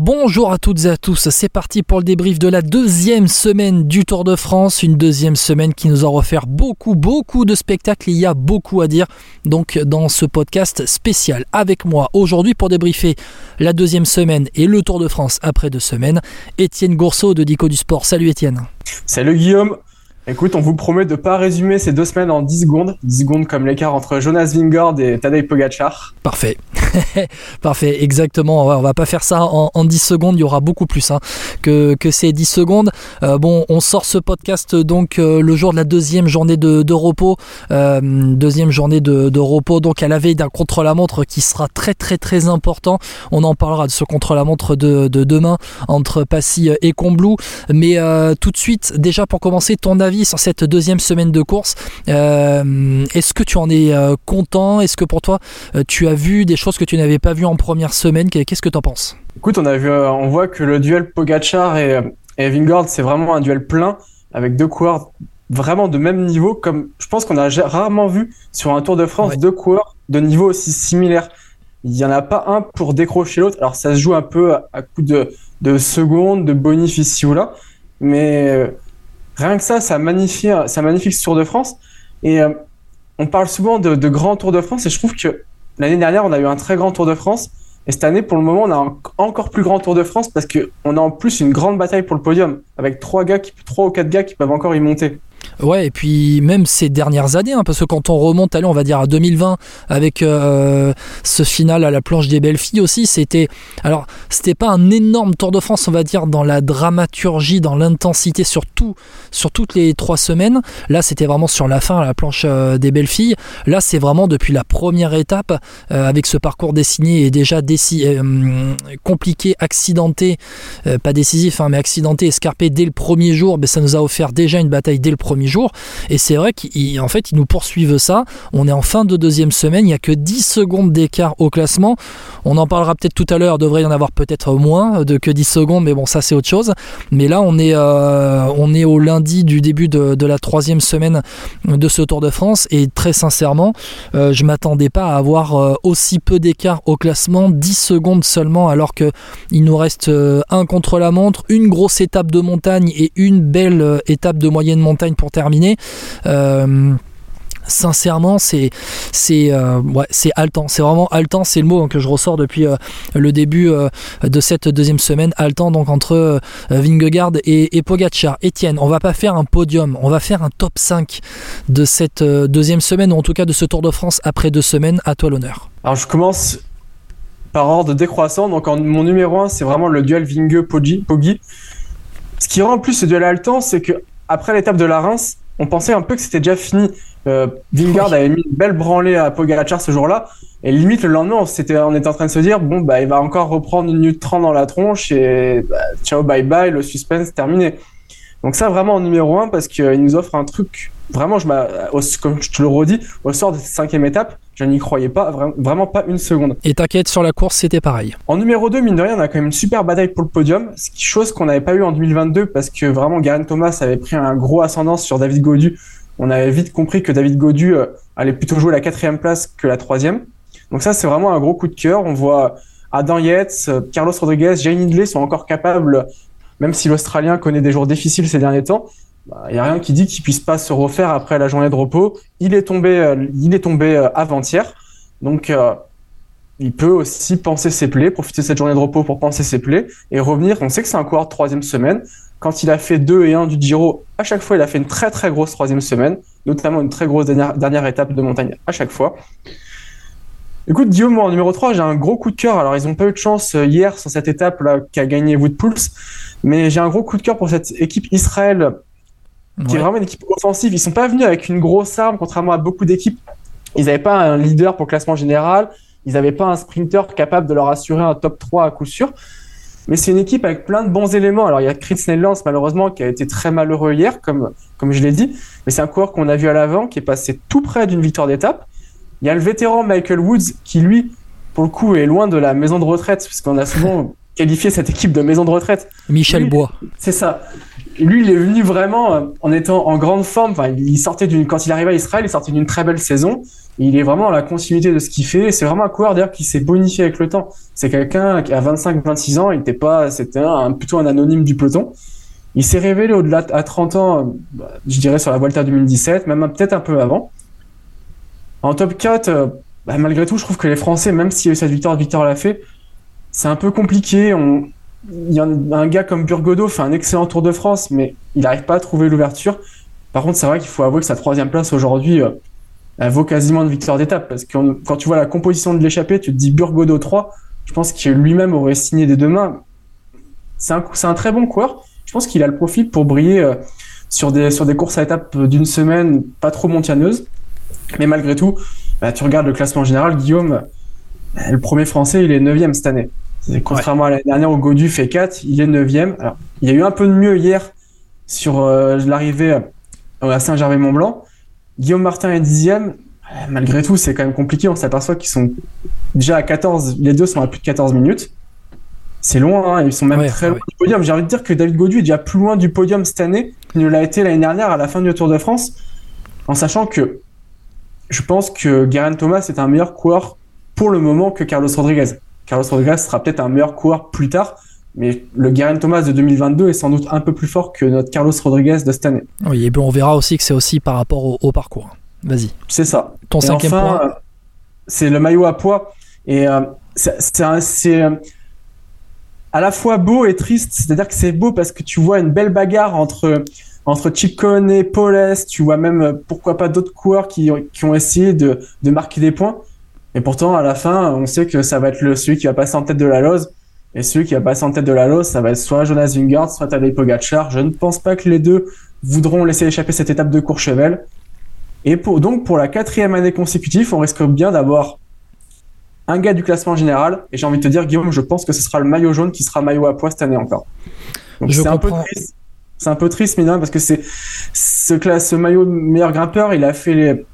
Bonjour à toutes et à tous, c'est parti pour le débrief de la deuxième semaine du Tour de France, une deuxième semaine qui nous a offert beaucoup beaucoup de spectacles, il y a beaucoup à dire donc dans ce podcast spécial avec moi aujourd'hui pour débriefer la deuxième semaine et le Tour de France après deux semaines, Étienne Gourceau de Dico du Sport. Salut Étienne. Salut Guillaume. Écoute, on vous promet de pas résumer ces deux semaines en 10 secondes. 10 secondes comme l'écart entre Jonas Vingord et Tadej Pogacar. Parfait. Parfait, exactement. on va pas faire ça en, 10 secondes, il y aura beaucoup plus hein, que, que, ces 10 secondes. Euh, bon, on sort ce podcast donc euh, le jour de la deuxième journée de, repos. Euh, deuxième journée de, de, repos, donc à la veille d'un contre-la-montre qui sera très très très important. On en parlera de ce contre-la-montre de, de, demain entre Passy et Combloux. Mais tout de suite, déjà pour commencer, ton avis sur cette deuxième semaine de course. Euh, est-ce que tu en es euh, content? Est-ce que pour toi, euh, tu as vu des choses que tu n'avais pas vues en première semaine? Qu'est-ce que tu en penses? Écoute, on, a vu, on voit que le duel Pogachar et, et Vingord, c'est vraiment un duel plein avec deux coureurs vraiment de même niveau. Comme je pense qu'on a rarement vu sur un Tour de France deux coureurs de niveau aussi similaire. Il n'y en a pas un pour décrocher l'autre. Alors ça se joue un peu à, coup de, de secondes, de bonus ici ou là. Mais Rien que ça, ça magnifie, ça magnifie ce Tour de France. Et euh, on parle souvent de, de grands Tours de France et je trouve que l'année dernière, on a eu un très grand Tour de France. Et cette année, pour le moment, on a un encore plus grand Tour de France parce qu'on a en plus une grande bataille pour le podium avec trois gars, trois ou quatre gars qui peuvent encore y monter. Ouais, et puis même ces dernières années, hein, parce que quand on remonte, allez, on va dire à 2020, avec euh, ce final à la planche des belles filles aussi, c'était. Alors, c'était pas un énorme Tour de France, on va dire, dans la dramaturgie, dans l'intensité, sur, sur toutes les trois semaines. Là, c'était vraiment sur la fin, à la planche euh, des belles filles. Là, c'est vraiment depuis la première étape, euh, avec ce parcours dessiné et déjà compliqué, accidenté, pas décisif, hein, mais accidenté, escarpé dès le premier jour, mais ça nous a offert déjà une bataille dès le premier jour. Et c'est vrai qu'en fait, ils nous poursuivent ça. On est en fin de deuxième semaine. Il n'y a que 10 secondes d'écart au classement. On en parlera peut-être tout à l'heure. Devrait y en avoir peut-être moins de que 10 secondes. Mais bon, ça, c'est autre chose. Mais là, on est, euh, on est au lundi du début de, la troisième semaine de ce Tour de France. Et très sincèrement, euh, je m'attendais pas à avoir euh, aussi peu d'écart au classement. 10 secondes seulement, alors que il nous reste un contre la montre, une grosse étape de montagne et une belle étape de moyenne montagne pour terminer. Euh, sincèrement c'est c'est euh, ouais, c'est haletant. C'est vraiment haletant. C'est le mot que je ressors depuis euh, le début de cette deuxième semaine. Haletant donc entre Vingegaard et, et Pogacar. Etienne on va pas faire un podium. On va faire un top 5 de cette deuxième semaine ou en tout cas de ce Tour de France après deux semaines. À toi l'honneur. Alors je commence par ordre décroissant. Donc en, mon numéro 1 c'est vraiment le duel Vinge Poggi. Ce qui rend en plus ce duel haletant c'est que après l'étape de la Reims, on pensait un peu que c'était déjà fini. Euh, Vingard avait mis une belle branlée à Pogacar ce jour-là. Et limite, le lendemain, on, était, en train de se dire, bon, bah, il va encore reprendre une minute 30 dans la tronche et bah, ciao, bye bye, le suspense terminé. Donc ça, vraiment en numéro un, parce qu'il nous offre un truc, vraiment, je comme je te le redis, au sort de cette cinquième étape, je n'y croyais pas, vraiment pas une seconde. Et t'inquiète, sur la course, c'était pareil. En numéro 2, mine de rien, on a quand même une super bataille pour le podium, chose qu'on n'avait pas eu en 2022 parce que vraiment, Garen Thomas avait pris un gros ascendance sur David Godu. On avait vite compris que David Godu euh, allait plutôt jouer la quatrième place que la troisième. Donc ça, c'est vraiment un gros coup de cœur. On voit Adam Yates, euh, Carlos Rodriguez, Jane Hindley sont encore capables, même si l'Australien connaît des jours difficiles ces derniers temps, il bah, n'y a rien qui dit qu'il puisse pas se refaire après la journée de repos. Il est tombé, euh, il est tombé euh, avant-hier, donc euh, il peut aussi penser ses plaies, profiter de cette journée de repos pour penser ses plaies et revenir. On sait que c'est un coureur de troisième semaine. Quand il a fait 2 et 1 du Giro, à chaque fois, il a fait une très très grosse troisième semaine, notamment une très grosse dernière, étape de montagne à chaque fois. Écoute, Guillaume, en numéro 3, j'ai un gros coup de cœur. Alors, ils n'ont pas eu de chance hier sur cette étape-là qu'a gagné Wood Pulse, mais j'ai un gros coup de cœur pour cette équipe Israël qui est vraiment une équipe offensive. Ils sont pas venus avec une grosse arme, contrairement à beaucoup d'équipes. Ils n'avaient pas un leader pour le classement général. Ils n'avaient pas un sprinter capable de leur assurer un top 3 à coup sûr. Mais c'est une équipe avec plein de bons éléments. Alors, il y a Chris Nellans, malheureusement, qui a été très malheureux hier, comme, comme je l'ai dit. Mais c'est un coureur qu'on a vu à l'avant, qui est passé tout près d'une victoire d'étape. Il y a le vétéran Michael Woods, qui lui, pour le coup, est loin de la maison de retraite, puisqu'on a souvent qualifié cette équipe de maison de retraite. Michel Bois. C'est ça lui, il est venu vraiment euh, en étant en grande forme. Enfin, il sortait d'une, quand il arrivait à Israël, il sortait d'une très belle saison. Il est vraiment dans la continuité de ce qu'il fait. C'est vraiment un coureur qui s'est bonifié avec le temps. C'est quelqu'un qui a 25-26 ans, il n'était pas, c'était un, plutôt un anonyme du peloton. Il s'est révélé au-delà à 30 ans, euh, bah, je dirais sur la Volta 2017, même peut-être un peu avant. En top 4, euh, bah, malgré tout, je trouve que les Français, même s'il y a eu cette victoire, Victor l'a fait, c'est un peu compliqué. On, il y a un, gars comme Burgodo fait un excellent Tour de France, mais il n'arrive pas à trouver l'ouverture. Par contre, c'est vrai qu'il faut avouer que sa troisième place aujourd'hui, euh, vaut quasiment une victoire d'étape. Parce que quand tu vois la composition de l'échappée, tu te dis Burgodo 3, je pense qu'il lui-même aurait signé des deux mains. C'est un, un très bon coureur. Je pense qu'il a le profil pour briller euh, sur, des, courses à étapes d'une semaine pas trop montagneuses. Mais malgré tout, bah, tu regardes le classement général, Guillaume, le premier français, il est 9 cette année. Contrairement à l'année dernière où Godu fait 4, il est 9 Alors, il y a eu un peu de mieux hier sur euh, l'arrivée euh, à Saint-Gervais-Mont-Blanc. Guillaume Martin est 10 Malgré tout, c'est quand même compliqué. On s'aperçoit qu'ils sont déjà à 14. Les deux sont à plus de 14 minutes. C'est loin, hein, ils sont même très loin du podium. J'ai envie de dire que David Godu est déjà plus loin du podium cette année qu'il ne l'a été l'année dernière à la fin du Tour de France. En sachant que je pense que Garen Thomas est un meilleur coureur pour le moment que Carlos Rodriguez. Carlos Rodriguez sera peut-être un meilleur coureur plus tard, mais le Garen Thomas de 2022 est sans doute un peu plus fort que notre Carlos Rodriguez de cette année. Oui, et bien on verra aussi que c'est aussi par rapport au, parcours. Vas-y. C'est ça. Ton cinquième point. Euh, c'est le maillot à poids. Et euh, c'est euh, à la fois beau et triste. C'est-à-dire que c'est beau parce que tu vois une belle bagarre entre entre Chicone et Paules, tu vois même pourquoi pas d'autres coureurs qui, qui ont essayé de, de marquer des points. Et pourtant, à la fin, on sait que ça va être le, celui qui va passer en tête de la lose. Et celui qui va passer en tête de la lose, ça va être soit Jonas Vingegaard, soit Tadej Pogacar. Je ne pense pas que les deux voudront laisser échapper cette étape de Courchevel. Et pour, donc, pour la quatrième année consécutive, on risque bien d'avoir un gars du classement général. Et j'ai envie de te dire, Guillaume, je pense que ce sera le maillot jaune qui sera maillot à poids cette année encore. c'est un peu triste. C'est un peu triste, mais non, parce que c'est ce, ce maillot meilleur grimpeur, il a fait les,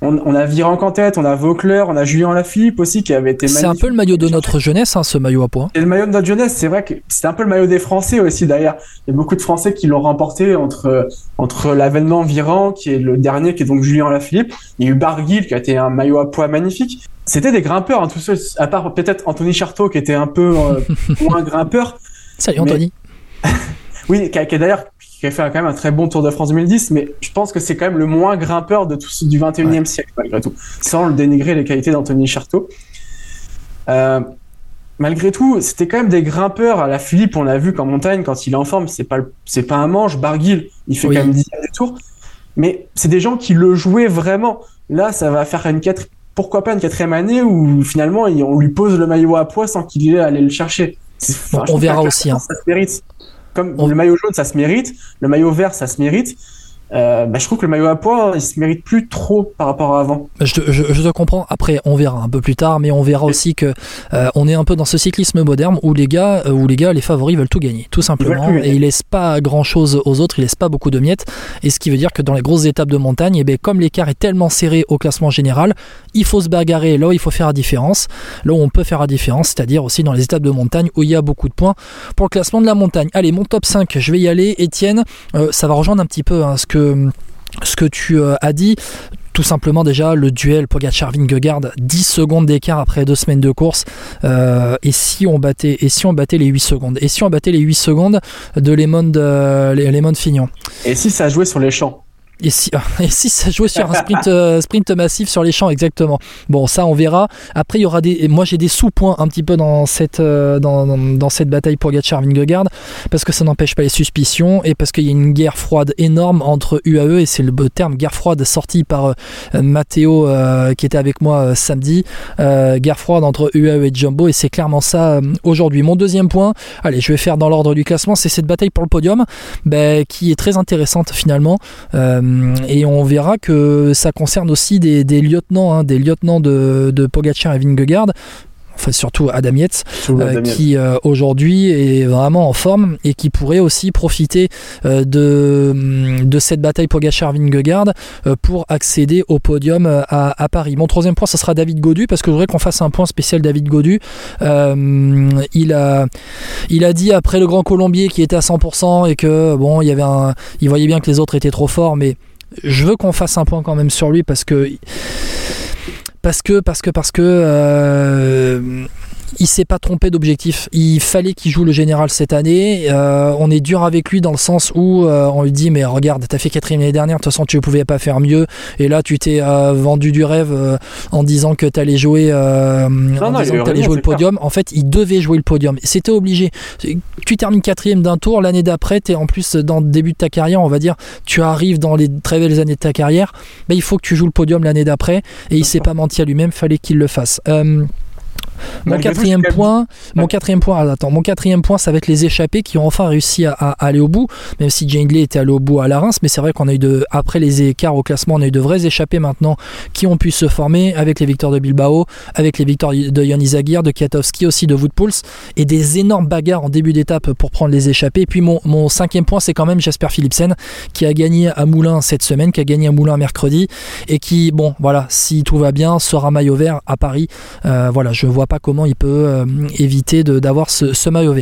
on, a Viran en tête, on a Vauclair, on a Julien Lafilippe aussi qui avait été. C'est un peu le maillot de notre jeunesse, hein, ce maillot à poids. Et le maillot de notre jeunesse, c'est vrai que c'est un peu le maillot des Français aussi d'ailleurs. Il y a beaucoup de Français qui l'ont remporté entre entre l'avènement Viran, qui est le dernier, qui est donc Julien Lafilippe. Il y a eu Barguil qui a été un maillot à poids magnifique. C'était des grimpeurs, hein, tous ceux, à part peut-être Anthony Charteau qui était un peu euh, moins grimpeur. Salut Anthony. oui, qui a, a d'ailleurs qui a fait quand même un très bon Tour de France 2010, mais je pense que c'est quand même le moins grimpeur de tout, du 21e siècle, malgré tout, sans le dénigrer les qualités d'Anthony Charteau. Euh, malgré tout, c'était quand même des grimpeurs. À la Philippe, on a vu qu'en montagne, quand il est en forme, c'est pas, c'est pas un manche. Barguil, il fait quand même 10 tours. Mais c'est des gens qui le jouaient vraiment. Là, ça va faire une quatre, pourquoi pas une quatrième année où finalement on lui pose le maillot à poids sans qu'il ait à aller le chercher. on verra aussi. Hein. Ça se mérite. Comme le maillot jaune, ça se mérite, le maillot vert, ça se mérite. Euh, bah, je trouve que le maillot à poids, il se mérite plus trop par rapport à avant. Je, je, je, te comprends. Après, on verra un peu plus tard, mais on verra aussi que euh, on est un peu dans ce cyclisme moderne où les gars, euh, où les gars, les favoris veulent tout gagner, tout simplement, et ils laissent pas grand chose aux autres, ils laissent pas beaucoup de miettes. Et ce qui veut dire que dans les grosses étapes de montagne, et eh ben, comme l'écart est tellement serré au classement général, il faut se bagarrer là où il faut faire la différence, là où on peut faire la différence, c'est-à-dire aussi dans les étapes de montagne où il y a beaucoup de points pour le classement de la montagne. Allez, mon top 5, je vais y aller. Étienne, ça va rejoindre un petit peu hein, ce que ce que tu euh, as dit, tout simplement déjà le duel Pogacar-Vingegaard 10 secondes d'écart après deux semaines de course. Euh, et si on battait et si on battait les 8 secondes? Et si on battait les 8 secondes de Lemon euh, Fignon? Et si ça jouait sur les champs? Et si, et ça jouait sur un sprint, euh, sprint massif sur les champs, exactement. Bon, ça, on verra. Après, il y aura des. Moi, j'ai des sous-points un petit peu dans cette, euh, dans, cette bataille pour Gatchar-Vingegaard, parce que ça n'empêche pas les suspicions et parce qu'il y a une guerre froide énorme entre UAE, et c'est le terme guerre froide sorti par euh, Matteo qui était avec moi samedi. guerre froide entre UAE et Jumbo, et c'est clairement ça aujourd'hui. Mon deuxième point, allez, je vais faire dans l'ordre du classement, c'est cette bataille pour le podium, ben, qui est très intéressante finalement. Euh, et on verra que ça concerne aussi des, lieutenants, hein, des lieutenants de, de et Vingegaard enfin surtout Adam Yates, qui aujourd'hui est vraiment en forme et qui pourrait aussi profiter de, de cette bataille Pogacar-Vingegaard pour accéder au podium à, Paris. Mon troisième point, ce sera David Godu, parce que je voudrais qu'on fasse un point spécial David Godu. il, a, il a dit après le Grand Colombier qui était à 100% et que bon, il y avait un, il voyait bien que les autres étaient trop forts, mais je veux qu'on fasse un point quand même sur lui parce que parce que parce que parce que euh, il s'est pas trompé d'objectif. Il fallait qu'il joue le général cette année. Euh, on est dur avec lui dans le sens où euh, on lui dit mais regarde, t'as fait quatrième l'année dernière, de toute façon tu ne pouvais pas faire mieux. Et là tu t'es euh, vendu du rêve en disant que t'allais jouer, allais jouer le podium. En fait, il devait jouer le podium. C'était obligé. Tu termines quatrième d'un tour, l'année d'après, t'es en plus dans le début de ta carrière, on va dire, tu arrives dans les très belles années de ta carrière. Mais il faut que tu joues le podium l'année d'après. Et il s'est pas menti à lui-même, fallait qu'il le fasse. Mon quatrième point, mon quatrième point, attends, mon quatrième point, ça va être les échappés qui ont enfin réussi à, aller au bout, même si Jangley était allé au bout à la Reims, mais c'est vrai qu'on a eu de, après les écarts au classement, on a eu de vrais échappés maintenant qui ont pu se former avec les victoires de Bilbao, avec les victoires de Yannis Aguirre, de Kiatowski aussi, de Woodpulse, et des énormes bagarres en début d'étape pour prendre les échappés. Et puis mon, mon cinquième point, c'est quand même Jasper Philipsen qui a gagné à Moulins cette semaine, qui a gagné à Moulins mercredi, et qui, bon, voilà, si tout va bien, sera maillot vert à Paris. Euh, voilà, je vois pas comment il peut euh, éviter d'avoir ce, ce, maillot vert.